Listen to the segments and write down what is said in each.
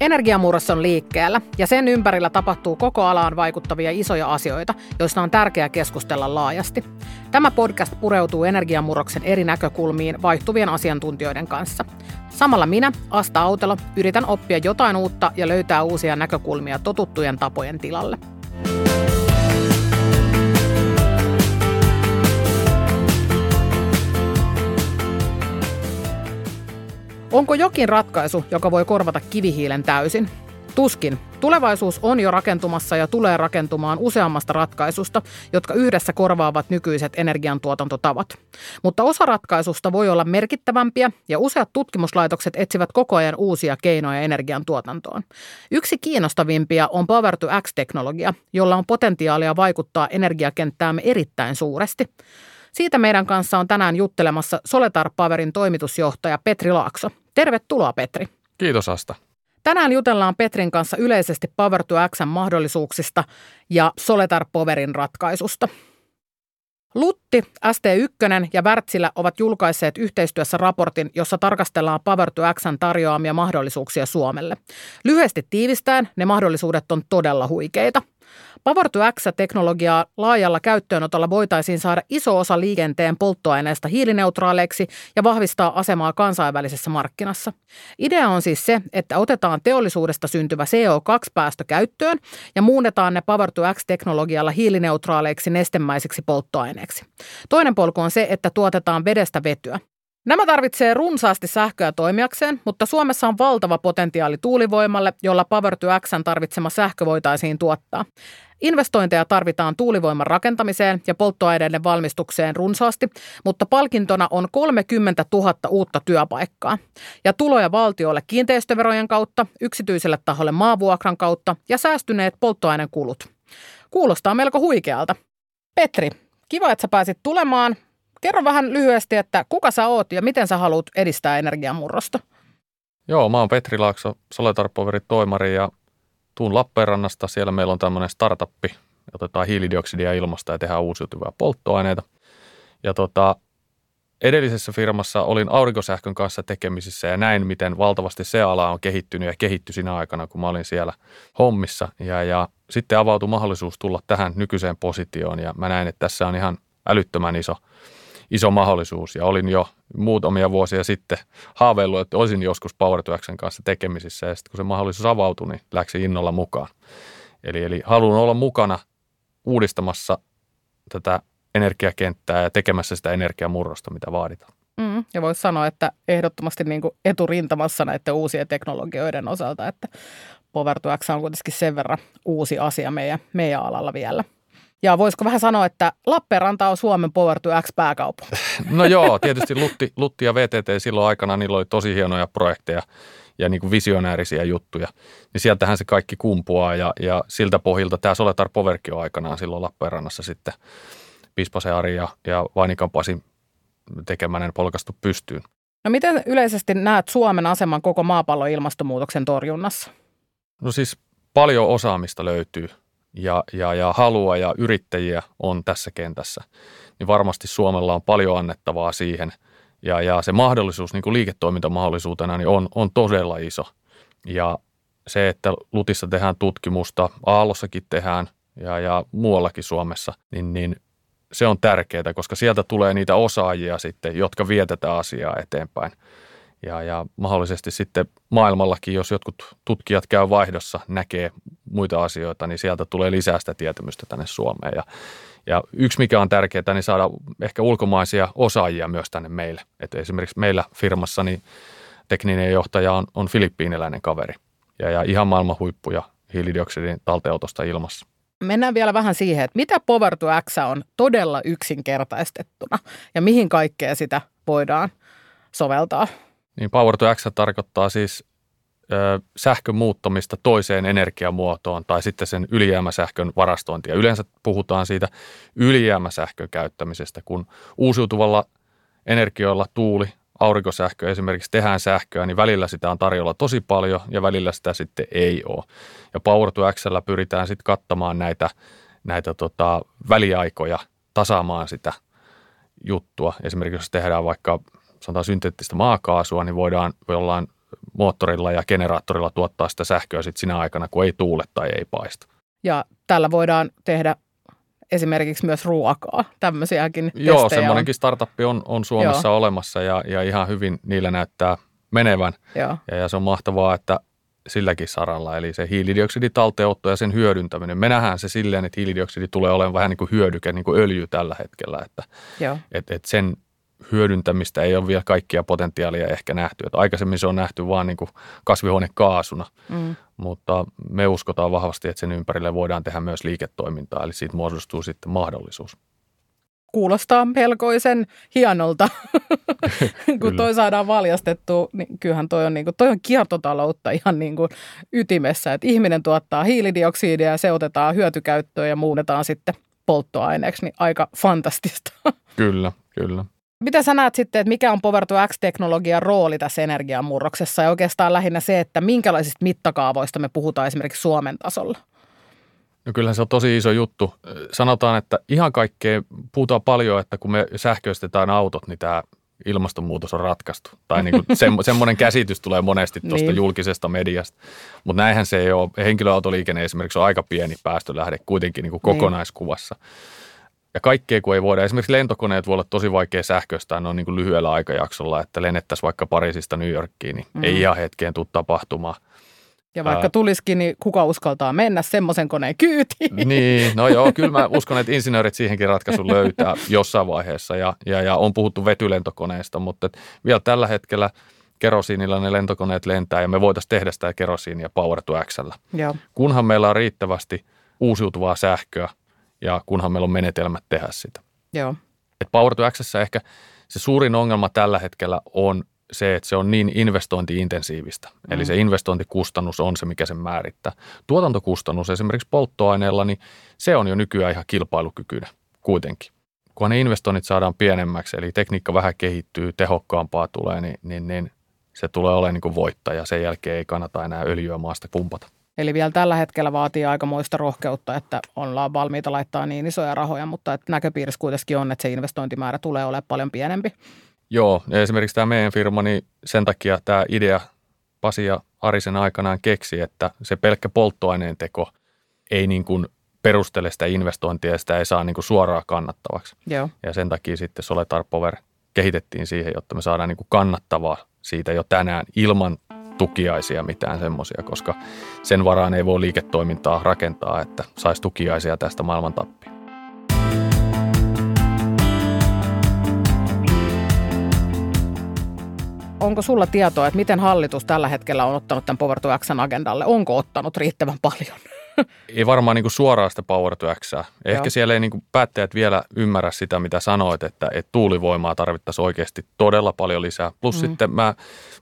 Energiamurros on liikkeellä ja sen ympärillä tapahtuu koko alaan vaikuttavia isoja asioita, joista on tärkeää keskustella laajasti. Tämä podcast pureutuu energiamurroksen eri näkökulmiin vaihtuvien asiantuntijoiden kanssa. Samalla minä, Asta Autelo, yritän oppia jotain uutta ja löytää uusia näkökulmia totuttujen tapojen tilalle. Onko jokin ratkaisu, joka voi korvata kivihiilen täysin? Tuskin. Tulevaisuus on jo rakentumassa ja tulee rakentumaan useammasta ratkaisusta, jotka yhdessä korvaavat nykyiset energiantuotantotavat. Mutta osa ratkaisusta voi olla merkittävämpiä ja useat tutkimuslaitokset etsivät koko ajan uusia keinoja energiantuotantoon. Yksi kiinnostavimpia on Power to X-teknologia, jolla on potentiaalia vaikuttaa energiakenttäämme erittäin suuresti. Siitä meidän kanssa on tänään juttelemassa Soletar Powerin toimitusjohtaja Petri Laakso. Tervetuloa Petri. Kiitos Asta. Tänään jutellaan Petrin kanssa yleisesti Power to Xn mahdollisuuksista ja Soletar Powerin ratkaisusta. Lutti, ST1 ja Wärtsilä ovat julkaisseet yhteistyössä raportin, jossa tarkastellaan Power to Xn tarjoamia mahdollisuuksia Suomelle. Lyhyesti tiivistäen ne mahdollisuudet on todella huikeita – To X-teknologiaa laajalla käyttöönotolla voitaisiin saada iso osa liikenteen polttoaineesta hiilineutraaleiksi ja vahvistaa asemaa kansainvälisessä markkinassa. Idea on siis se, että otetaan teollisuudesta syntyvä CO2-päästö käyttöön ja muunnetaan ne to X-teknologialla hiilineutraaleiksi nestemäisiksi polttoaineeksi. Toinen polku on se, että tuotetaan vedestä vetyä. Nämä tarvitsee runsaasti sähköä toimijakseen, mutta Suomessa on valtava potentiaali tuulivoimalle, jolla Power to Xn tarvitsema sähkö voitaisiin tuottaa. Investointeja tarvitaan tuulivoiman rakentamiseen ja polttoaineiden valmistukseen runsaasti, mutta palkintona on 30 000 uutta työpaikkaa. Ja tuloja valtiolle kiinteistöverojen kautta, yksityiselle taholle maavuokran kautta ja säästyneet polttoaineen kulut. Kuulostaa melko huikealta. Petri, kiva, että sä pääsit tulemaan. Kerro vähän lyhyesti, että kuka sä oot ja miten sä haluat edistää energiamurrosta? Joo, mä oon Petri Laakso, Soletar toimari ja tuun Lappeenrannasta. Siellä meillä on tämmöinen startuppi, otetaan hiilidioksidia ilmasta ja tehdään uusiutuvia polttoaineita. Ja tota, edellisessä firmassa olin aurinkosähkön kanssa tekemisissä ja näin, miten valtavasti se ala on kehittynyt ja kehittyi siinä aikana, kun mä olin siellä hommissa. Ja, ja sitten avautui mahdollisuus tulla tähän nykyiseen positioon ja mä näin, että tässä on ihan älyttömän iso – iso mahdollisuus ja olin jo muutamia vuosia sitten haaveillut, että olisin joskus Power kanssa tekemisissä ja sitten kun se mahdollisuus avautui, niin läksin innolla mukaan. Eli, eli haluan olla mukana uudistamassa tätä energiakenttää ja tekemässä sitä energiamurrosta, mitä vaaditaan. Mm, ja voisi sanoa, että ehdottomasti niin kuin eturintamassa näiden uusien teknologioiden osalta, että Power on kuitenkin sen verran uusi asia meidän, meidän alalla vielä – ja voisiko vähän sanoa, että Lappeenranta on Suomen Power to X pääkaupunki? No joo, tietysti Lutti, Lutti ja VTT silloin aikana niillä oli tosi hienoja projekteja ja niin kuin visionäärisiä juttuja. Niin sieltähän se kaikki kumpuaa ja, ja siltä pohjalta tämä Soletar Powerkin on aikanaan silloin Lappeenrannassa sitten Pispasen Ari ja, ja Vainikan Pasi tekemänen polkastu pystyyn. No miten yleisesti näet Suomen aseman koko maapallon ilmastonmuutoksen torjunnassa? No siis paljon osaamista löytyy ja, ja, ja halua ja yrittäjiä on tässä kentässä, niin varmasti Suomella on paljon annettavaa siihen. Ja, ja se mahdollisuus niin kuin liiketoimintamahdollisuutena niin on, on todella iso. Ja se, että Lutissa tehdään tutkimusta, Aallossakin tehdään ja, ja muuallakin Suomessa, niin, niin se on tärkeää, koska sieltä tulee niitä osaajia sitten, jotka vietetään asiaa eteenpäin ja, ja mahdollisesti sitten maailmallakin, jos jotkut tutkijat käy vaihdossa, näkee muita asioita, niin sieltä tulee lisää sitä tietämystä tänne Suomeen. Ja, ja yksi, mikä on tärkeää, niin saada ehkä ulkomaisia osaajia myös tänne meille. Et esimerkiksi meillä firmassa niin tekninen johtaja on, on filippiiniläinen kaveri ja, ja ihan maailman huippuja hiilidioksidin talteotosta ilmassa. Mennään vielä vähän siihen, että mitä Power to X on todella yksinkertaistettuna ja mihin kaikkea sitä voidaan soveltaa? Niin Power to X tarkoittaa siis ö, sähkön muuttamista toiseen energiamuotoon tai sitten sen ylijäämäsähkön varastointia. Yleensä puhutaan siitä ylijäämäsähkön käyttämisestä, kun uusiutuvalla energioilla tuuli, aurinkosähkö esimerkiksi tehdään sähköä, niin välillä sitä on tarjolla tosi paljon ja välillä sitä sitten ei ole. Ja Power to X pyritään sitten kattamaan näitä, näitä tota, väliaikoja, tasaamaan sitä juttua. Esimerkiksi jos tehdään vaikka sanotaan synteettistä maakaasua, niin voidaan jollain moottorilla ja generaattorilla tuottaa sitä sähköä sit sinä aikana, kun ei tuule tai ei paista. Ja tällä voidaan tehdä esimerkiksi myös ruokaa. Tämmöisiäkin Joo, semmoinenkin startup on, on Suomessa Joo. olemassa ja, ja ihan hyvin niillä näyttää menevän. Joo. Ja, ja se on mahtavaa, että silläkin saralla, eli se hiilidioksiditalteotto ja sen hyödyntäminen. Me nähdään se silleen, että hiilidioksidi tulee olemaan vähän niin kuin hyödyke, niin kuin öljy tällä hetkellä, että Joo. Et, et sen hyödyntämistä ei ole vielä kaikkia potentiaalia ehkä nähty. Että aikaisemmin se on nähty vain niin kasvihuonekaasuna, mm. mutta me uskotaan vahvasti, että sen ympärille voidaan tehdä myös liiketoimintaa, eli siitä muodostuu sitten mahdollisuus. Kuulostaa melkoisen hienolta, kun toi saadaan valjastettua, niin kyllähän toi on, niin kuin, toi on kiertotaloutta ihan niin kuin ytimessä, että ihminen tuottaa hiilidioksidia ja se otetaan hyötykäyttöön ja muunnetaan sitten polttoaineeksi, niin aika fantastista. Kyllä, kyllä. Mitä sä näet sitten, että mikä on Power to X-teknologian rooli tässä energiamurroksessa ja oikeastaan lähinnä se, että minkälaisista mittakaavoista me puhutaan esimerkiksi Suomen tasolla? No kyllähän se on tosi iso juttu. Sanotaan, että ihan kaikkea puhutaan paljon, että kun me sähköistetään autot, niin tämä ilmastonmuutos on ratkaistu. Tai niin kuin se, semmoinen käsitys tulee monesti tuosta niin. julkisesta mediasta. Mutta näinhän se ei ole. Henkilöautoliikenne esimerkiksi on aika pieni päästölähde kuitenkin niin kuin kokonaiskuvassa. Niin. Ja kaikkea kun ei voida, esimerkiksi lentokoneet voi olla tosi vaikea sähköistää noin niin kuin lyhyellä aikajaksolla, että lennettäisiin vaikka Pariisista New Yorkiin, niin mm. ei ihan hetkeen tule tapahtumaan. Ja vaikka tulisikin, niin kuka uskaltaa mennä semmoisen koneen kyytiin? Niin, no joo, kyllä mä uskon, että insinöörit siihenkin ratkaisun löytää jossain vaiheessa. Ja, ja, ja on puhuttu vetylentokoneista, mutta vielä tällä hetkellä kerosiinilla ne lentokoneet lentää ja me voitaisiin tehdä sitä kerosiinia Power to Xllä. Kunhan meillä on riittävästi uusiutuvaa sähköä, ja kunhan meillä on menetelmät tehdä sitä. Joo. Et Power to X ehkä se suurin ongelma tällä hetkellä on se, että se on niin investointiintensiivistä. Mm. Eli se investointikustannus on se, mikä sen määrittää. Tuotantokustannus esimerkiksi polttoaineella, niin se on jo nykyään ihan kilpailukykyinen kuitenkin. Kun ne investoinnit saadaan pienemmäksi, eli tekniikka vähän kehittyy, tehokkaampaa tulee, niin, niin, niin se tulee olemaan niin kuin voittaja. Sen jälkeen ei kannata enää öljyä maasta pumpata. Eli vielä tällä hetkellä vaatii aikamoista rohkeutta, että ollaan valmiita laittaa niin isoja rahoja, mutta että näköpiirissä kuitenkin on, että se investointimäärä tulee olemaan paljon pienempi. Joo, ja esimerkiksi tämä meidän firma, niin sen takia tämä idea Pasi ja Arisen aikanaan keksi, että se pelkkä polttoaineen teko ei niin kuin perustele sitä investointia ja sitä ei saa niin kuin suoraan kannattavaksi. Joo. Ja sen takia sitten Soletar Power kehitettiin siihen, jotta me saadaan niin kuin kannattavaa siitä jo tänään ilman tukiaisia mitään semmoisia, koska sen varaan ei voi liiketoimintaa rakentaa, että saisi tukiaisia tästä maailman tappia. Onko sulla tietoa, että miten hallitus tällä hetkellä on ottanut tämän Power to agendalle? Onko ottanut riittävän paljon? Ei varmaan niin kuin suoraan sitä Power to X. Ehkä siellä ei niin kuin päättäjät vielä ymmärrä sitä, mitä sanoit, että, että tuulivoimaa tarvittaisiin oikeasti todella paljon lisää. Plus mm. sitten mä,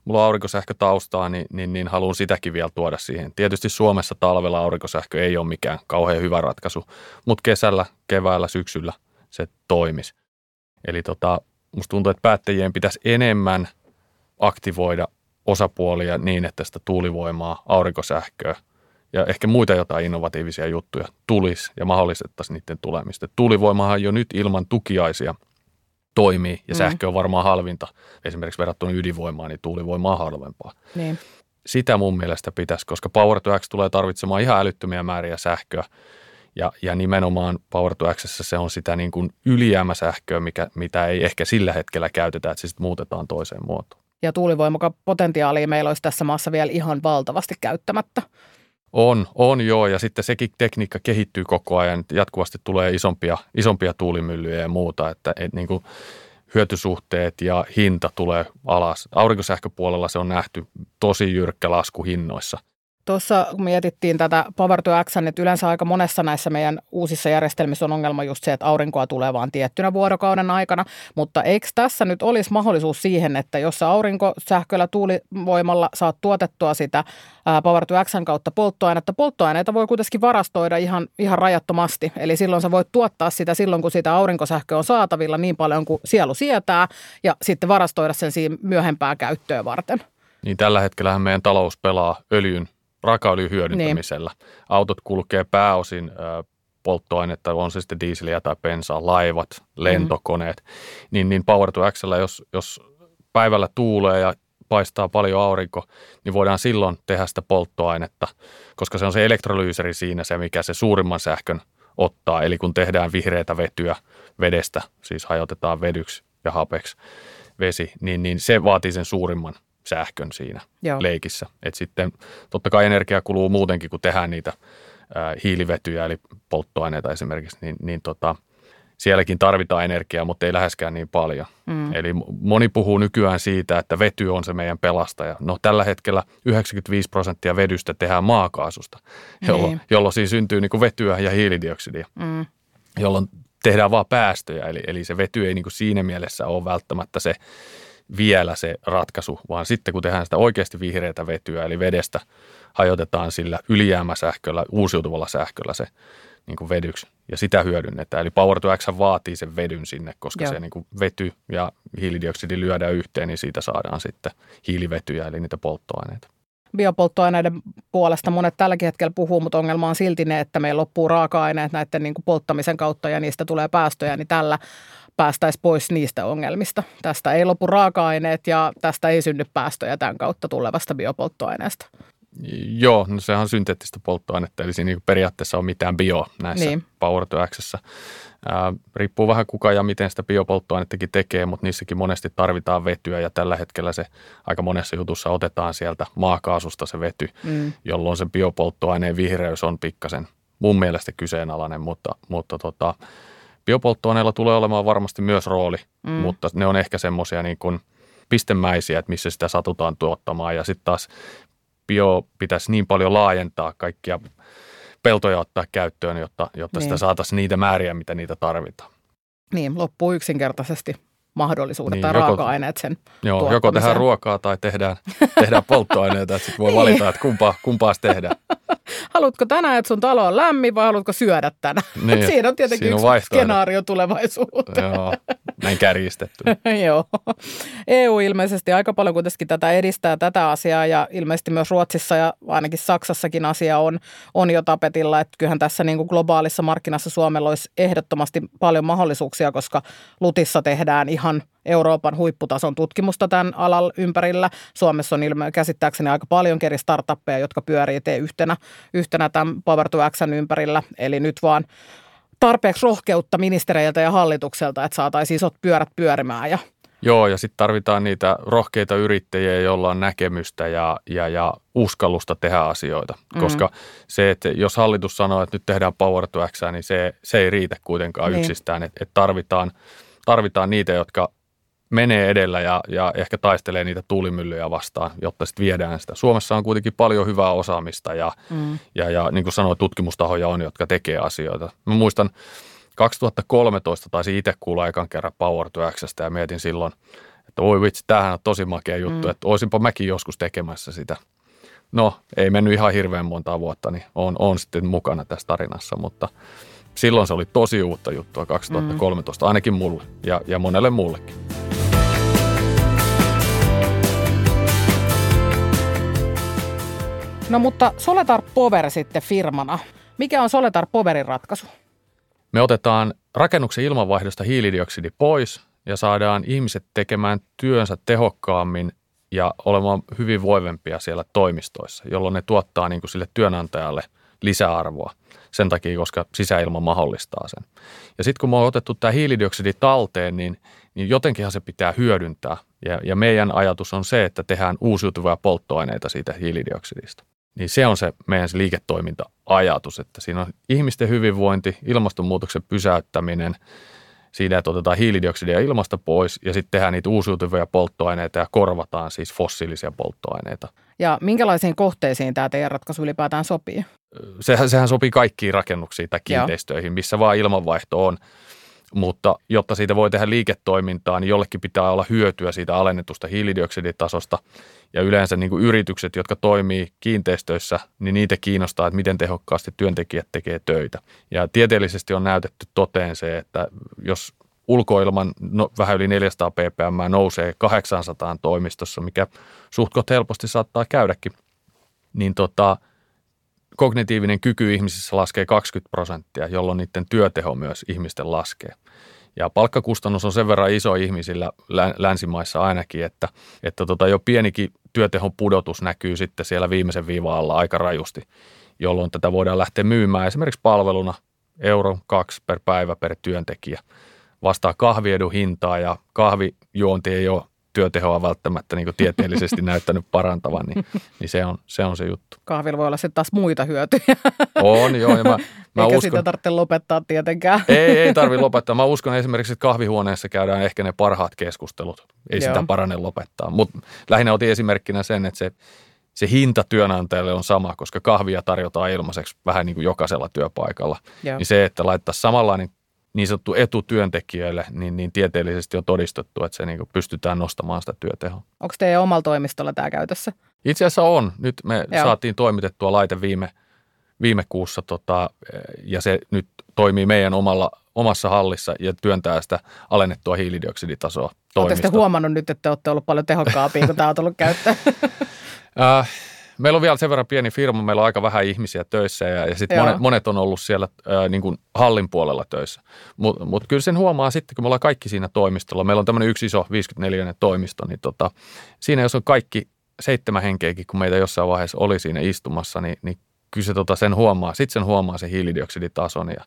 mulla on aurinkosähkötaustaa, niin, niin, niin haluan sitäkin vielä tuoda siihen. Tietysti Suomessa talvella aurinkosähkö ei ole mikään kauhean hyvä ratkaisu, mutta kesällä, keväällä, syksyllä se toimisi. Eli tota, musta tuntuu, että päättäjien pitäisi enemmän aktivoida osapuolia niin, että sitä tuulivoimaa, aurinkosähköä – ja ehkä muita jotain innovatiivisia juttuja tulisi ja mahdollistettaisiin niiden tulemista. Tuulivoimahan jo nyt ilman tukiaisia toimii ja mm. sähkö on varmaan halvinta. Esimerkiksi verrattuna ydinvoimaan, niin tuulivoima on halvempaa. Niin. Sitä mun mielestä pitäisi, koska Power to X tulee tarvitsemaan ihan älyttömiä määriä sähköä. Ja, ja nimenomaan Power to X se on sitä niin kuin ylijäämäsähköä, mikä, mitä ei ehkä sillä hetkellä käytetä, että se sitten muutetaan toiseen muotoon. Ja tuulivoimakapotentiaalia meillä olisi tässä maassa vielä ihan valtavasti käyttämättä. On, on joo, ja sitten sekin tekniikka kehittyy koko ajan, jatkuvasti tulee isompia, isompia tuulimyllyjä ja muuta, että et niin kuin hyötysuhteet ja hinta tulee alas. Aurinkosähköpuolella se on nähty tosi jyrkkä lasku hinnoissa – Tuossa kun mietittiin tätä Power to X, että yleensä aika monessa näissä meidän uusissa järjestelmissä on ongelma just se, että aurinkoa tulee vain tiettynä vuorokauden aikana, mutta eikö tässä nyt olisi mahdollisuus siihen, että jos sä aurinkosähköllä tuulivoimalla saat tuotettua sitä Power to Xn kautta polttoainetta, polttoaineita voi kuitenkin varastoida ihan, ihan rajattomasti, eli silloin sä voit tuottaa sitä silloin, kun sitä aurinkosähköä on saatavilla niin paljon kuin sielu sietää ja sitten varastoida sen siinä myöhempää käyttöä varten. Niin tällä hetkellä meidän talous pelaa öljyn raakaöljyn hyödyntämisellä. Niin. Autot kulkee pääosin polttoainetta, on se sitten diiseliä tai bensaa, laivat, lentokoneet, mm. niin, niin Power to X, jos, jos päivällä tuulee ja paistaa paljon aurinko, niin voidaan silloin tehdä sitä polttoainetta, koska se on se elektrolyyseri siinä se, mikä se suurimman sähkön ottaa. Eli kun tehdään vihreätä vetyä vedestä, siis hajotetaan vedyksi ja hapeksi vesi, niin, niin se vaatii sen suurimman sähkön siinä Joo. leikissä. Et sitten totta kai energia kuluu muutenkin, kun tehdään niitä ää, hiilivetyjä, eli polttoaineita esimerkiksi, niin, niin tota, sielläkin tarvitaan energiaa, mutta ei läheskään niin paljon. Mm. Eli moni puhuu nykyään siitä, että vety on se meidän pelastaja. No tällä hetkellä 95 prosenttia vedystä tehdään maakaasusta, jolloin, niin. jolloin siis syntyy niin kuin vetyä ja hiilidioksidia, mm. jolloin tehdään vaan päästöjä. Eli, eli se vety ei niin kuin siinä mielessä ole välttämättä se vielä se ratkaisu, vaan sitten kun tehdään sitä oikeasti vihreätä vetyä, eli vedestä hajotetaan sillä ylijäämäsähköllä, uusiutuvalla sähköllä se niin kuin vedyksi ja sitä hyödynnetään. Eli Power to X vaatii sen vedyn sinne, koska Joo. se niin kuin vety ja hiilidioksidi lyödään yhteen, niin siitä saadaan sitten hiilivetyjä, eli niitä polttoaineita. Biopolttoaineiden puolesta monet tälläkin hetkellä puhuu, mutta ongelma on silti ne, että meillä loppuu raaka-aineet näiden niin kuin polttamisen kautta ja niistä tulee päästöjä, niin tällä päästäisiin pois niistä ongelmista. Tästä ei lopu raaka-aineet ja tästä ei synny päästöjä tämän kautta tulevasta biopolttoaineesta. Joo, no sehän on synteettistä polttoainetta, eli siinä periaatteessa on mitään bio näissä niin. Power to Xssä. Ää, riippuu vähän kuka ja miten sitä biopolttoainettakin tekee, mutta niissäkin monesti tarvitaan vetyä ja tällä hetkellä se aika monessa jutussa otetaan sieltä maakaasusta se vety, mm. jolloin se biopolttoaineen vihreys on pikkasen mun mielestä kyseenalainen, mutta, mutta tota, biopolttoaineilla tulee olemaan varmasti myös rooli, mm. mutta ne on ehkä semmoisia niin kuin pistemäisiä, että missä sitä satutaan tuottamaan ja sitten taas bio pitäisi niin paljon laajentaa kaikkia peltoja ottaa käyttöön, jotta, jotta niin. sitä saataisiin niitä määriä, mitä niitä tarvitaan. Niin, loppuu yksinkertaisesti mahdollisuudet niin, tai joko, raaka-aineet sen Joo, joko tehdään ruokaa tai tehdään, tehdään polttoaineita, että sitten voi valita, että kumpaa, kumpaa tehdään. Haluatko tänään, että sun talo on lämmin vai haluatko syödä tänään? Niin, Siinä on tietenkin Siinä on yksi skenaario tulevaisuuteen. Joo, näin kärjistetty. Joo. EU ilmeisesti aika paljon kuitenkin tätä edistää tätä asiaa ja ilmeisesti myös Ruotsissa ja ainakin Saksassakin asia on, on jo tapetilla. Että kyllähän tässä niin kuin globaalissa markkinassa Suomella olisi ehdottomasti paljon mahdollisuuksia, koska Lutissa tehdään ihan Euroopan huipputason tutkimusta tämän alalla ympärillä. Suomessa on ilme- käsittääkseni aika paljon eri startuppeja, jotka pyörii te yhtenä, yhtenä tämän Power to Xn ympärillä. Eli nyt vaan tarpeeksi rohkeutta ministereiltä ja hallitukselta, että saataisiin isot pyörät pyörimään ja Joo, ja sitten tarvitaan niitä rohkeita yrittäjiä, joilla on näkemystä ja, ja, ja uskallusta tehdä asioita. Mm. Koska se, että jos hallitus sanoo, että nyt tehdään Power to X, niin se, se ei riitä kuitenkaan niin. yksistään. Että et tarvitaan, tarvitaan niitä, jotka menee edellä ja, ja ehkä taistelee niitä tuulimyllyjä vastaan, jotta sitten viedään sitä. Suomessa on kuitenkin paljon hyvää osaamista ja, mm. ja, ja niin kuin sanoin, tutkimustahoja on, jotka tekee asioita. Mä muistan 2013 taisi itse kuulla ekan kerran Power to Xstä ja mietin silloin, että voi vitsi, tämähän on tosi makea juttu, mm. että olisinpa mäkin joskus tekemässä sitä. No, ei mennyt ihan hirveän monta vuotta, niin on, on sitten mukana tässä tarinassa, mutta silloin se oli tosi uutta juttua 2013, mm. ainakin mulle ja, ja monelle muullekin. No mutta Soletar Power sitten firmana. Mikä on Soletar Powerin ratkaisu? Me otetaan rakennuksen ilmanvaihdosta hiilidioksidi pois ja saadaan ihmiset tekemään työnsä tehokkaammin ja olemaan hyvin voivempia siellä toimistoissa, jolloin ne tuottaa niin kuin sille työnantajalle lisäarvoa sen takia, koska sisäilma mahdollistaa sen. Ja sitten kun me on otettu tämä hiilidioksidi talteen, niin, niin jotenkinhan se pitää hyödyntää. Ja, ja meidän ajatus on se, että tehdään uusiutuvia polttoaineita siitä hiilidioksidista niin se on se meidän se liiketoiminta-ajatus, että siinä on ihmisten hyvinvointi, ilmastonmuutoksen pysäyttäminen, siinä, että otetaan hiilidioksidia ilmasta pois ja sitten tehdään niitä uusiutuvia polttoaineita ja korvataan siis fossiilisia polttoaineita. Ja minkälaisiin kohteisiin tämä teidän ratkaisu ylipäätään sopii? Sehän, sehän sopii kaikkiin rakennuksiin tai kiinteistöihin, Joo. missä vaan ilmanvaihto on mutta jotta siitä voi tehdä liiketoimintaa, niin jollekin pitää olla hyötyä siitä alennetusta hiilidioksiditasosta. Ja yleensä niin kuin yritykset, jotka toimii kiinteistöissä, niin niitä kiinnostaa, että miten tehokkaasti työntekijät tekee töitä. Ja tieteellisesti on näytetty toteen se, että jos ulkoilman no, vähän yli 400 ppm nousee 800 toimistossa, mikä suhtkot helposti saattaa käydäkin, niin tota, kognitiivinen kyky ihmisissä laskee 20 prosenttia, jolloin niiden työteho myös ihmisten laskee. Ja palkkakustannus on sen verran iso ihmisillä länsimaissa ainakin, että, että tota jo pienikin työtehon pudotus näkyy sitten siellä viimeisen viivan alla aika rajusti, jolloin tätä voidaan lähteä myymään esimerkiksi palveluna euro kaksi per päivä per työntekijä. Vastaa kahviedun hintaa ja kahvijuonti ei ole työtehoa välttämättä niin tieteellisesti näyttänyt parantavan, niin, niin se, on, se on se juttu. Kahvilla voi olla sitten taas muita hyötyjä. On, joo. Ja mä, mä Eikä uskon, sitä tarvitse lopettaa tietenkään. Ei, ei tarvitse lopettaa. Mä uskon esimerkiksi, että kahvihuoneessa käydään ehkä ne parhaat keskustelut. Ei joo. sitä parane lopettaa. Mutta lähinnä otin esimerkkinä sen, että se, se hinta työnantajalle on sama, koska kahvia tarjotaan ilmaiseksi vähän niin kuin jokaisella työpaikalla. Joo. Niin se, että laittaa samanlainen niin sanottu etu työntekijöille, niin, niin tieteellisesti on todistettu, että se niin kuin pystytään nostamaan sitä työtehoa. Onko teidän omalla toimistolla tämä käytössä? Itse asiassa on. Nyt me Joo. saatiin toimitettua laite viime, viime kuussa tota, ja se nyt toimii meidän omalla, omassa hallissa ja työntää sitä alennettua hiilidioksiditasoa Oletteko huomannut nyt, että olette ollut paljon tehokkaampia, kun tämä on tullut käyttöön? äh, meillä on vielä sen verran pieni firma, meillä on aika vähän ihmisiä töissä ja, ja sitten monet, monet on ollut siellä ää, niin kuin hallin puolella töissä. Mutta mut kyllä sen huomaa sitten, kun me ollaan kaikki siinä toimistolla. Meillä on tämmöinen yksi iso 54 toimisto, niin tota, siinä jos on kaikki seitsemän henkeäkin, kun meitä jossain vaiheessa oli siinä istumassa, niin, niin kyllä se tota sen huomaa. Sitten sen huomaa se hiilidioksiditason ja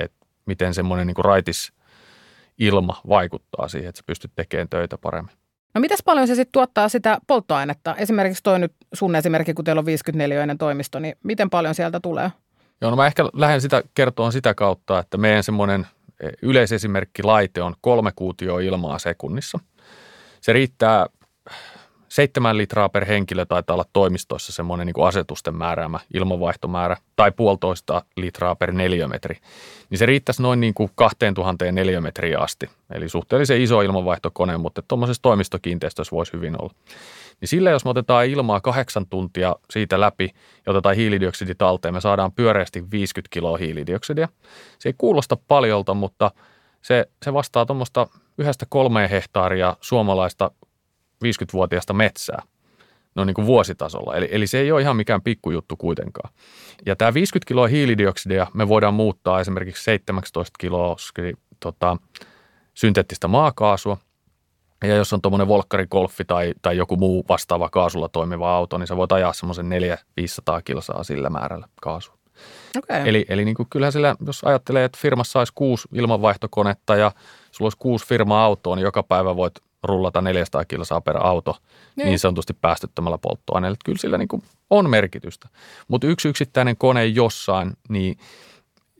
että miten semmoinen niin raitis ilma vaikuttaa siihen, että sä pystyt tekemään töitä paremmin. No mitäs paljon se sitten tuottaa sitä polttoainetta? Esimerkiksi toi nyt sun esimerkki, kun teillä on 54 toimisto, niin miten paljon sieltä tulee? Joo, no mä ehkä lähden sitä kertoa sitä kautta, että meidän semmoinen e, yleisesimerkki laite on kolme kuutioa ilmaa sekunnissa. Se riittää seitsemän litraa per henkilö taitaa olla toimistoissa semmoinen niin asetusten määräämä ilmanvaihtomäärä, tai puolitoista litraa per neliömetri, niin se riittäisi noin niin kuin 2000 neliömetriä asti. Eli suhteellisen iso ilmanvaihtokone, mutta tuommoisessa toimistokiinteistössä voisi hyvin olla. Niin sillä jos me otetaan ilmaa kahdeksan tuntia siitä läpi ja otetaan hiilidioksidi talteen, me saadaan pyöreästi 50 kiloa hiilidioksidia. Se ei kuulosta paljolta, mutta se, se vastaa tuommoista yhdestä kolmeen hehtaaria suomalaista 50-vuotiaasta metsää. No niin kuin vuositasolla. Eli, eli se ei ole ihan mikään pikkujuttu kuitenkaan. Ja tämä 50 kiloa hiilidioksidia me voidaan muuttaa esimerkiksi 17 kiloa tota, synteettistä maakaasua. Ja jos on tuommoinen volkkarikolfi tai, tai joku muu vastaava kaasulla toimiva auto, niin sä voit ajaa semmoisen 400-500 kilsaa sillä määrällä kaasua. Okay. Eli, eli niin kuin kyllähän sillä, jos ajattelee, että firmassa saisi kuusi ilmanvaihtokonetta ja sulla olisi kuusi firma-autoa, niin joka päivä voit rullata 400 kilsaa per auto niin, niin sanotusti päästöttömällä polttoaineella. Kyllä sillä niin kuin on merkitystä. Mutta yksi yksittäinen kone jossain, niin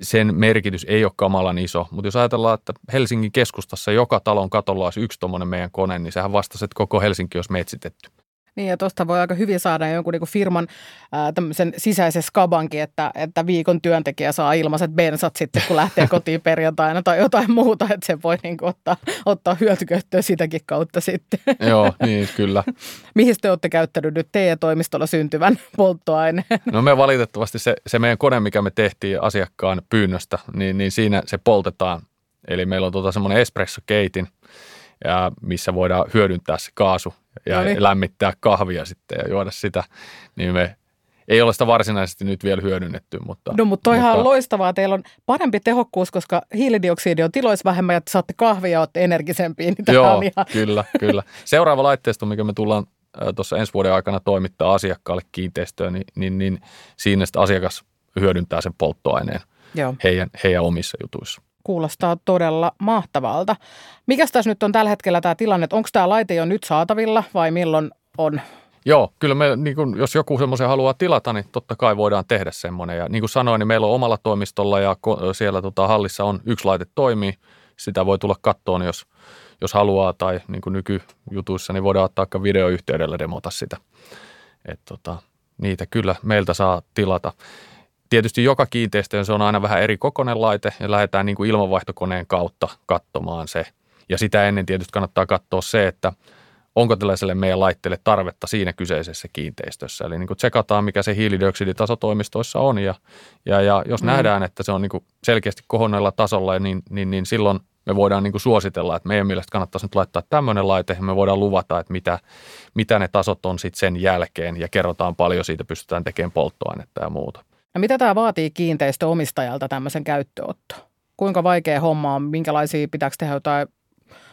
sen merkitys ei ole kamalan iso. Mutta jos ajatellaan, että Helsingin keskustassa joka talon katolla olisi yksi tuommoinen meidän kone, niin sehän vastasi, että koko Helsinki olisi metsitetty. Niin ja tuosta voi aika hyvin saada jonkun niin firman ää, tämmöisen sisäisen skabankin, että, että viikon työntekijä saa ilmaiset bensat sitten, kun lähtee kotiin perjantaina tai jotain muuta, että se voi niin kuin ottaa, ottaa hyötykäyttöä sitäkin kautta sitten. Joo, niin kyllä. Mihin te olette käyttänyt nyt teidän toimistolla syntyvän polttoaineen? No me valitettavasti se, se meidän kone, mikä me tehtiin asiakkaan pyynnöstä, niin, niin siinä se poltetaan. Eli meillä on tuota semmoinen espresso-keitin, ja missä voidaan hyödyntää se kaasu ja no niin. lämmittää kahvia sitten ja juoda sitä, niin me ei ole sitä varsinaisesti nyt vielä hyödynnetty. Mutta, no mutta toihan mutta... on loistavaa. Teillä on parempi tehokkuus, koska hiilidioksidi on tiloissa vähemmän ja saatte kahvia ja olette energisempia. Niin Joo, on ihan... kyllä, kyllä. Seuraava laitteisto, mikä me tullaan tuossa ensi vuoden aikana toimittaa asiakkaalle kiinteistöön, niin, niin, niin siinä sitten asiakas hyödyntää sen polttoaineen Joo. Heidän, heidän omissa jutuissa. Kuulostaa todella mahtavalta. Mikäs tässä nyt on tällä hetkellä tämä tilanne, onko tämä laite jo nyt saatavilla vai milloin on? Joo, kyllä me, niin kun, jos joku semmoisen haluaa tilata, niin totta kai voidaan tehdä semmoinen. Ja niin kuin sanoin, niin meillä on omalla toimistolla ja siellä tota, hallissa on yksi laite toimii. Sitä voi tulla kattoon, jos, jos haluaa tai niin kuin nykyjutuissa, niin voidaan ottaa videoyhteydellä demota sitä. Et, tota, niitä kyllä meiltä saa tilata. Tietysti joka kiinteistöön se on aina vähän eri kokoinen laite ja lähdetään niin kuin ilmanvaihtokoneen kautta katsomaan se. Ja sitä ennen tietysti kannattaa katsoa se, että onko tällaiselle meidän laitteelle tarvetta siinä kyseisessä kiinteistössä. Eli niin kuin tsekataan, mikä se hiilidioksiditaso toimistoissa on ja, ja, ja jos mm. nähdään, että se on niin kuin selkeästi kohonneella tasolla, niin, niin, niin silloin me voidaan niin kuin suositella, että meidän mielestä kannattaisi nyt laittaa tämmöinen laite ja me voidaan luvata, että mitä, mitä ne tasot on sitten sen jälkeen ja kerrotaan paljon siitä, pystytään tekemään polttoainetta ja muuta. No mitä tämä vaatii kiinteistöomistajalta tämmöisen käyttöotto? kuinka vaikea homma on, minkälaisia pitääkö tehdä jotain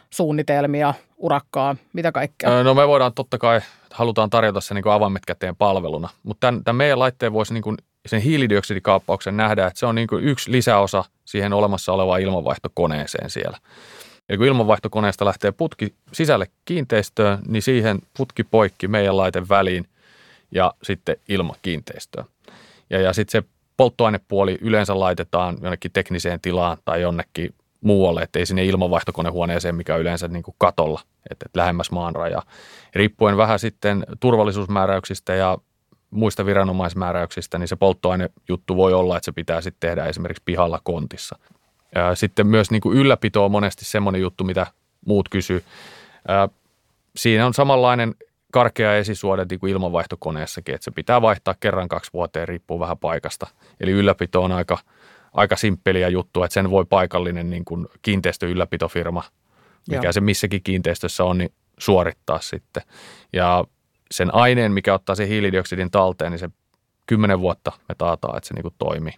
suunnitelmia, urakkaa, mitä kaikkea? No me voidaan totta kai, halutaan tarjota se niin avaimet käteen palveluna, mutta tämän, tämän meidän laitteen voisi niin kuin sen hiilidioksidikaappauksen nähdä, että se on niin kuin yksi lisäosa siihen olemassa olevaan ilmanvaihtokoneeseen siellä. Eli kun ilmanvaihtokoneesta lähtee putki sisälle kiinteistöön, niin siihen putki poikki meidän laiten väliin ja sitten ilma kiinteistöön. Ja, ja sitten se polttoainepuoli yleensä laitetaan jonnekin tekniseen tilaan tai jonnekin muualle, ettei sinne ilmanvaihtokonehuoneeseen, mikä on yleensä niin kuin katolla, että, että lähemmäs maan rajaa. Riippuen vähän sitten turvallisuusmääräyksistä ja muista viranomaismääräyksistä, niin se polttoainejuttu voi olla, että se pitää sitten tehdä esimerkiksi pihalla kontissa. Sitten myös niin kuin ylläpito on monesti semmoinen juttu, mitä muut kysyy. Siinä on samanlainen karkea esisuode niin kuin ilmanvaihtokoneessakin, että se pitää vaihtaa kerran kaksi vuoteen, riippuu vähän paikasta. Eli ylläpito on aika, aika simppeliä juttu, että sen voi paikallinen niin kuin kiinteistöylläpitofirma, mikä Joo. se missäkin kiinteistössä on, niin suorittaa sitten. Ja sen aineen, mikä ottaa sen hiilidioksidin talteen, niin se kymmenen vuotta me taataan, että se niin kuin toimii,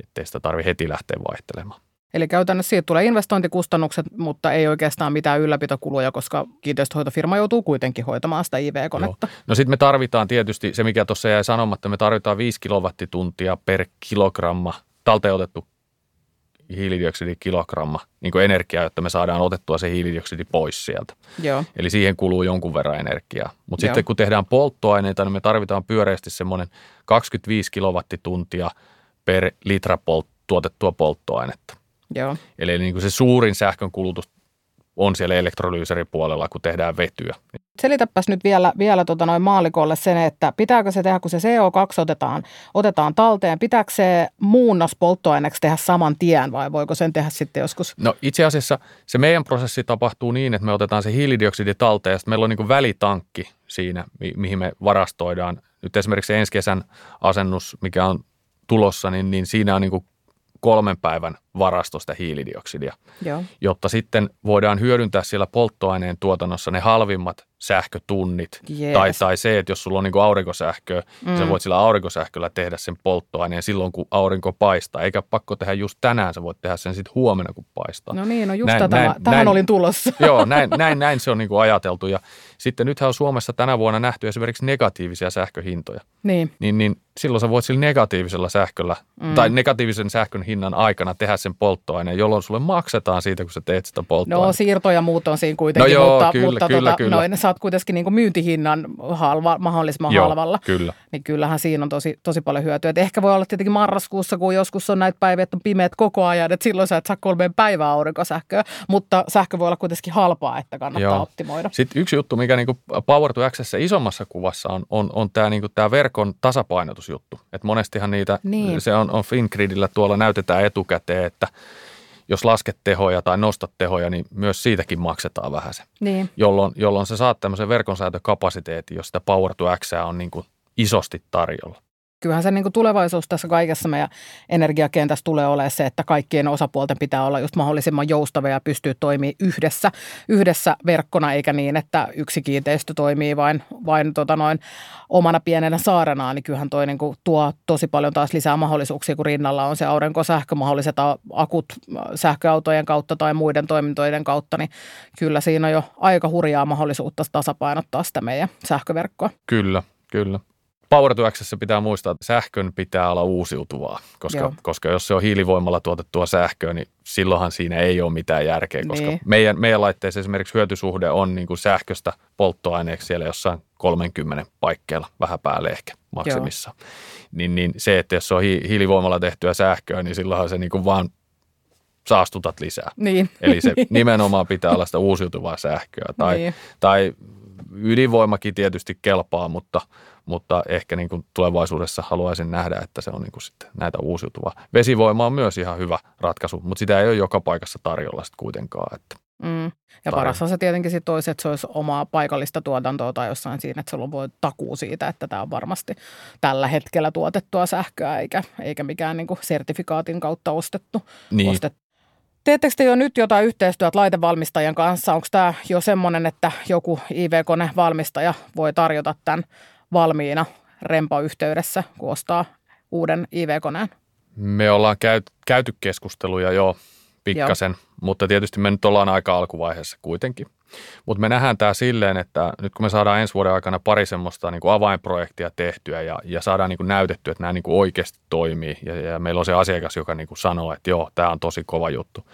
ettei sitä tarvi heti lähteä vaihtelemaan. Eli käytännössä siitä tulee investointikustannukset, mutta ei oikeastaan mitään ylläpitokuluja, koska kiinteistöhoitofirma joutuu kuitenkin hoitamaan sitä IV-konetta. Joo. No sitten me tarvitaan tietysti, se mikä tuossa jäi sanomatta, me tarvitaan 5 kilowattituntia per kilogramma talteenotettu hiilidioksidikilogramma niin kuin energiaa, jotta me saadaan otettua se hiilidioksidi pois sieltä. Joo. Eli siihen kuluu jonkun verran energiaa. Mutta sitten kun tehdään polttoaineita, niin me tarvitaan pyöreästi semmoinen 25 kilowattituntia per litra polt- tuotettua polttoainetta. Joo. Eli niin kuin se suurin sähkön kulutus on siellä elektrolyyseripuolella, kun tehdään vetyä. Selitäpäs nyt vielä, vielä tota noin maalikolle sen, että pitääkö se tehdä, kun se CO2 otetaan, otetaan talteen, pitääkö se muunnos polttoaineeksi tehdä saman tien vai voiko sen tehdä sitten joskus? No itse asiassa se meidän prosessi tapahtuu niin, että me otetaan se hiilidioksidi talteen ja sitten meillä on niin kuin välitankki siinä, mi- mihin me varastoidaan. Nyt esimerkiksi se ensi kesän asennus, mikä on tulossa, niin, niin siinä on niin kuin kolmen päivän varastosta hiilidioksidia, Joo. jotta sitten voidaan hyödyntää siellä polttoaineen tuotannossa ne halvimmat sähkötunnit. Yes. Tai, tai se, että jos sulla on niin aurinkosähköä, mm. sä voit sillä aurinkosähköllä tehdä sen polttoaineen silloin, kun aurinko paistaa. Eikä pakko tehdä just tänään, sä voit tehdä sen sitten huomenna, kun paistaa. No niin, no just näin, tätä, näin, tähän näin, olin tulossa. Joo, näin, näin, näin se on niin kuin ajateltu. Ja sitten nythän on Suomessa tänä vuonna nähty esimerkiksi negatiivisia sähköhintoja. Niin. Niin, niin silloin sä voit sillä negatiivisella sähköllä mm. tai negatiivisen sähkön hinnan aikana tehdä sen polttoaineen, jolloin sulle maksetaan siitä, kun sä teet sitä polttoainetta. No siirto ja muut on siinä kuitenkin, no joo, mutta, kyllä, mutta kyllä, tota, kyllä. Noin, saat kuitenkin niin kuin myyntihinnan halva, mahdollisimman joo, halvalla. Kyllä. Niin kyllähän siinä on tosi, tosi paljon hyötyä. Et ehkä voi olla tietenkin marraskuussa, kun joskus on näitä päiviä, että on pimeät koko ajan, että silloin sä et saa kolmeen päivää aurinkosähköä, mutta sähkö voi olla kuitenkin halpaa, että kannattaa joo. optimoida. Sitten yksi juttu, mikä niin kuin Power to Access isommassa kuvassa on, on, on tämä niin verkon tasapainotusjuttu. Et monestihan niitä, niin. se on, on Fingridillä tuolla näytetään etukäteen, että jos lasket tehoja tai nostat tehoja, niin myös siitäkin maksetaan vähän se. Niin. Jolloin, jolloin sä saat tämmöisen verkonsäätökapasiteetin, jos sitä Power to X on niin kuin isosti tarjolla kyllähän se niin kuin tulevaisuus tässä kaikessa meidän energiakentässä tulee olemaan se, että kaikkien osapuolten pitää olla just mahdollisimman joustavia ja pystyä toimimaan yhdessä, yhdessä verkkona, eikä niin, että yksi kiinteistö toimii vain, vain tota noin omana pienenä saarenaan, niin kyllähän toi niin kuin tuo tosi paljon taas lisää mahdollisuuksia, kun rinnalla on se aurinkosähkö, mahdolliset akut sähköautojen kautta tai muiden toimintojen kautta, niin kyllä siinä on jo aika hurjaa mahdollisuutta tasapainottaa sitä meidän sähköverkkoa. Kyllä, kyllä. Power to Access pitää muistaa, että sähkön pitää olla uusiutuvaa, koska, koska jos se on hiilivoimalla tuotettua sähköä, niin silloinhan siinä ei ole mitään järkeä, koska niin. meidän, meidän laitteessa esimerkiksi hyötysuhde on niin kuin sähköstä polttoaineeksi siellä jossain 30 paikkeilla, vähän päälle ehkä maksimissa. Niin, niin se, että jos se on hi, hiilivoimalla tehtyä sähköä, niin silloinhan se niin kuin vaan saastutat lisää. Niin. Eli se nimenomaan pitää olla sitä uusiutuvaa sähköä. Tai, niin. tai ydinvoimakin tietysti kelpaa, mutta, mutta ehkä niin kuin tulevaisuudessa haluaisin nähdä, että se on niin kuin sitten näitä uusiutuvaa. Vesivoima on myös ihan hyvä ratkaisu, mutta sitä ei ole joka paikassa tarjolla sitten kuitenkaan. Että mm. Ja parassa se tietenkin sitten olisi, että se olisi omaa paikallista tuotantoa tai jossain siinä, että sulla voi takuu siitä, että tämä on varmasti tällä hetkellä tuotettua sähköä eikä, eikä mikään niin kuin sertifikaatin kautta ostettu. Niin. ostettu Teettekö te jo nyt jotain yhteistyötä laitevalmistajan kanssa? Onko tämä jo semmoinen, että joku IV-konevalmistaja voi tarjota tämän valmiina rempa-yhteydessä, kun ostaa uuden IV-koneen? Me ollaan käyt, käyty keskusteluja jo pikkasen, Joo. mutta tietysti me nyt ollaan aika alkuvaiheessa kuitenkin. Mutta me nähdään tämä silleen, että nyt kun me saadaan ensi vuoden aikana pari semmoista niin kuin avainprojektia tehtyä ja, ja saadaan niin kuin näytettyä, että nämä niin kuin oikeasti toimii ja, ja meillä on se asiakas, joka niin kuin sanoo, että joo, tämä on tosi kova juttu,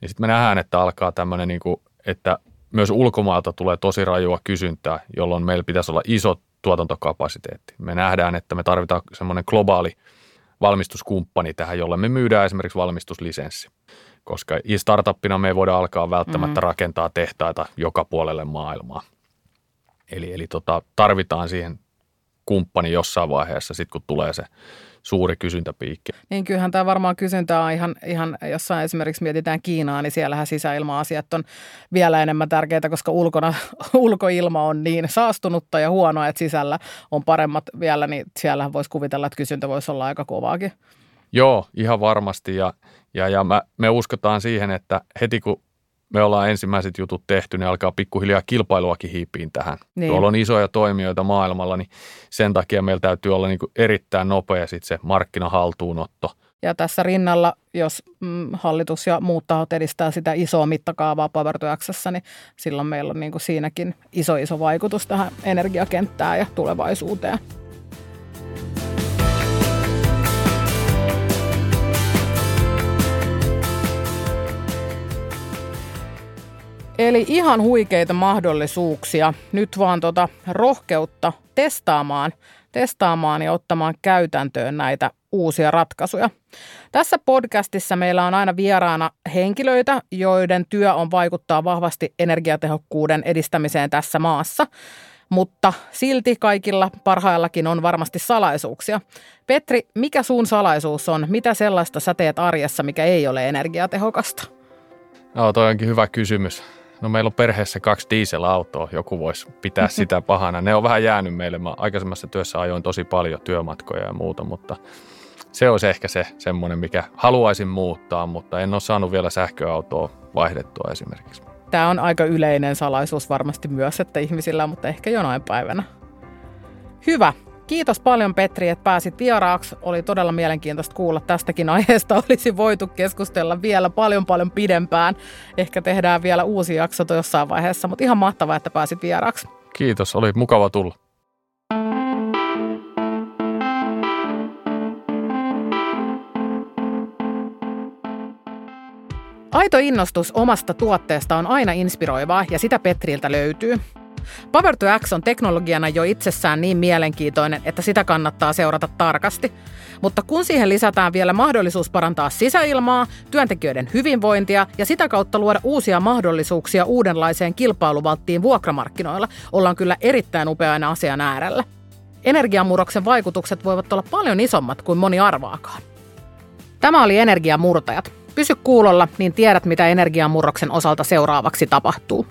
niin sitten me nähdään, että alkaa tämmöinen, niin kuin, että myös ulkomailta tulee tosi rajua kysyntää, jolloin meillä pitäisi olla iso tuotantokapasiteetti. Me nähdään, että me tarvitaan semmoinen globaali valmistuskumppani tähän, jolle me myydään esimerkiksi valmistuslisenssi koska startuppina me ei voida alkaa välttämättä mm-hmm. rakentaa tehtaita joka puolelle maailmaa. Eli, eli tota, tarvitaan siihen kumppani jossain vaiheessa, sitten kun tulee se suuri kysyntäpiikki. Niin kyllähän tämä varmaan kysyntä on ihan, ihan, jossain esimerkiksi mietitään Kiinaa, niin siellähän sisäilma-asiat on vielä enemmän tärkeitä, koska ulkona, ulkoilma on niin saastunutta ja huonoa, että sisällä on paremmat vielä, niin siellähän voisi kuvitella, että kysyntä voisi olla aika kovaakin. Joo, ihan varmasti ja, ja, ja mä, me uskotaan siihen, että heti kun me ollaan ensimmäiset jutut tehty, niin alkaa pikkuhiljaa kilpailuakin hiipiin tähän. Niin. Tuolla on isoja toimijoita maailmalla, niin sen takia meillä täytyy olla niin kuin erittäin nopea sit se markkinahaltuunotto. Ja tässä rinnalla, jos mm, hallitus ja muut tahot edistää sitä isoa mittakaavaa Power niin silloin meillä on niin kuin siinäkin iso iso vaikutus tähän energiakenttään ja tulevaisuuteen. Eli ihan huikeita mahdollisuuksia. Nyt vaan tota rohkeutta testaamaan, testaamaan ja ottamaan käytäntöön näitä uusia ratkaisuja. Tässä podcastissa meillä on aina vieraana henkilöitä, joiden työ on vaikuttaa vahvasti energiatehokkuuden edistämiseen tässä maassa. Mutta silti kaikilla parhaillakin on varmasti salaisuuksia. Petri, mikä sun salaisuus on? Mitä sellaista sä teet arjessa, mikä ei ole energiatehokasta? No, toi onkin hyvä kysymys. No meillä on perheessä kaksi dieselautoa, joku voisi pitää sitä pahana. Ne on vähän jäänyt meille. Mä aikaisemmassa työssä ajoin tosi paljon työmatkoja ja muuta, mutta se olisi ehkä se semmoinen, mikä haluaisin muuttaa, mutta en ole saanut vielä sähköautoa vaihdettua esimerkiksi. Tämä on aika yleinen salaisuus varmasti myös, että ihmisillä, mutta ehkä jonain päivänä. Hyvä. Kiitos paljon Petri, että pääsit vieraaksi. Oli todella mielenkiintoista kuulla tästäkin aiheesta. Olisi voitu keskustella vielä paljon paljon pidempään. Ehkä tehdään vielä uusi jakso jossain vaiheessa, mutta ihan mahtavaa, että pääsit vieraaksi. Kiitos, oli mukava tulla. Aito innostus omasta tuotteesta on aina inspiroivaa ja sitä Petriltä löytyy. Power to X on teknologiana jo itsessään niin mielenkiintoinen, että sitä kannattaa seurata tarkasti. Mutta kun siihen lisätään vielä mahdollisuus parantaa sisäilmaa, työntekijöiden hyvinvointia ja sitä kautta luoda uusia mahdollisuuksia uudenlaiseen kilpailuvalttiin vuokramarkkinoilla, ollaan kyllä erittäin upeana asian äärellä. Energiamurroksen vaikutukset voivat olla paljon isommat kuin moni arvaakaan. Tämä oli Energiamurtajat. Pysy kuulolla, niin tiedät, mitä energiamurroksen osalta seuraavaksi tapahtuu.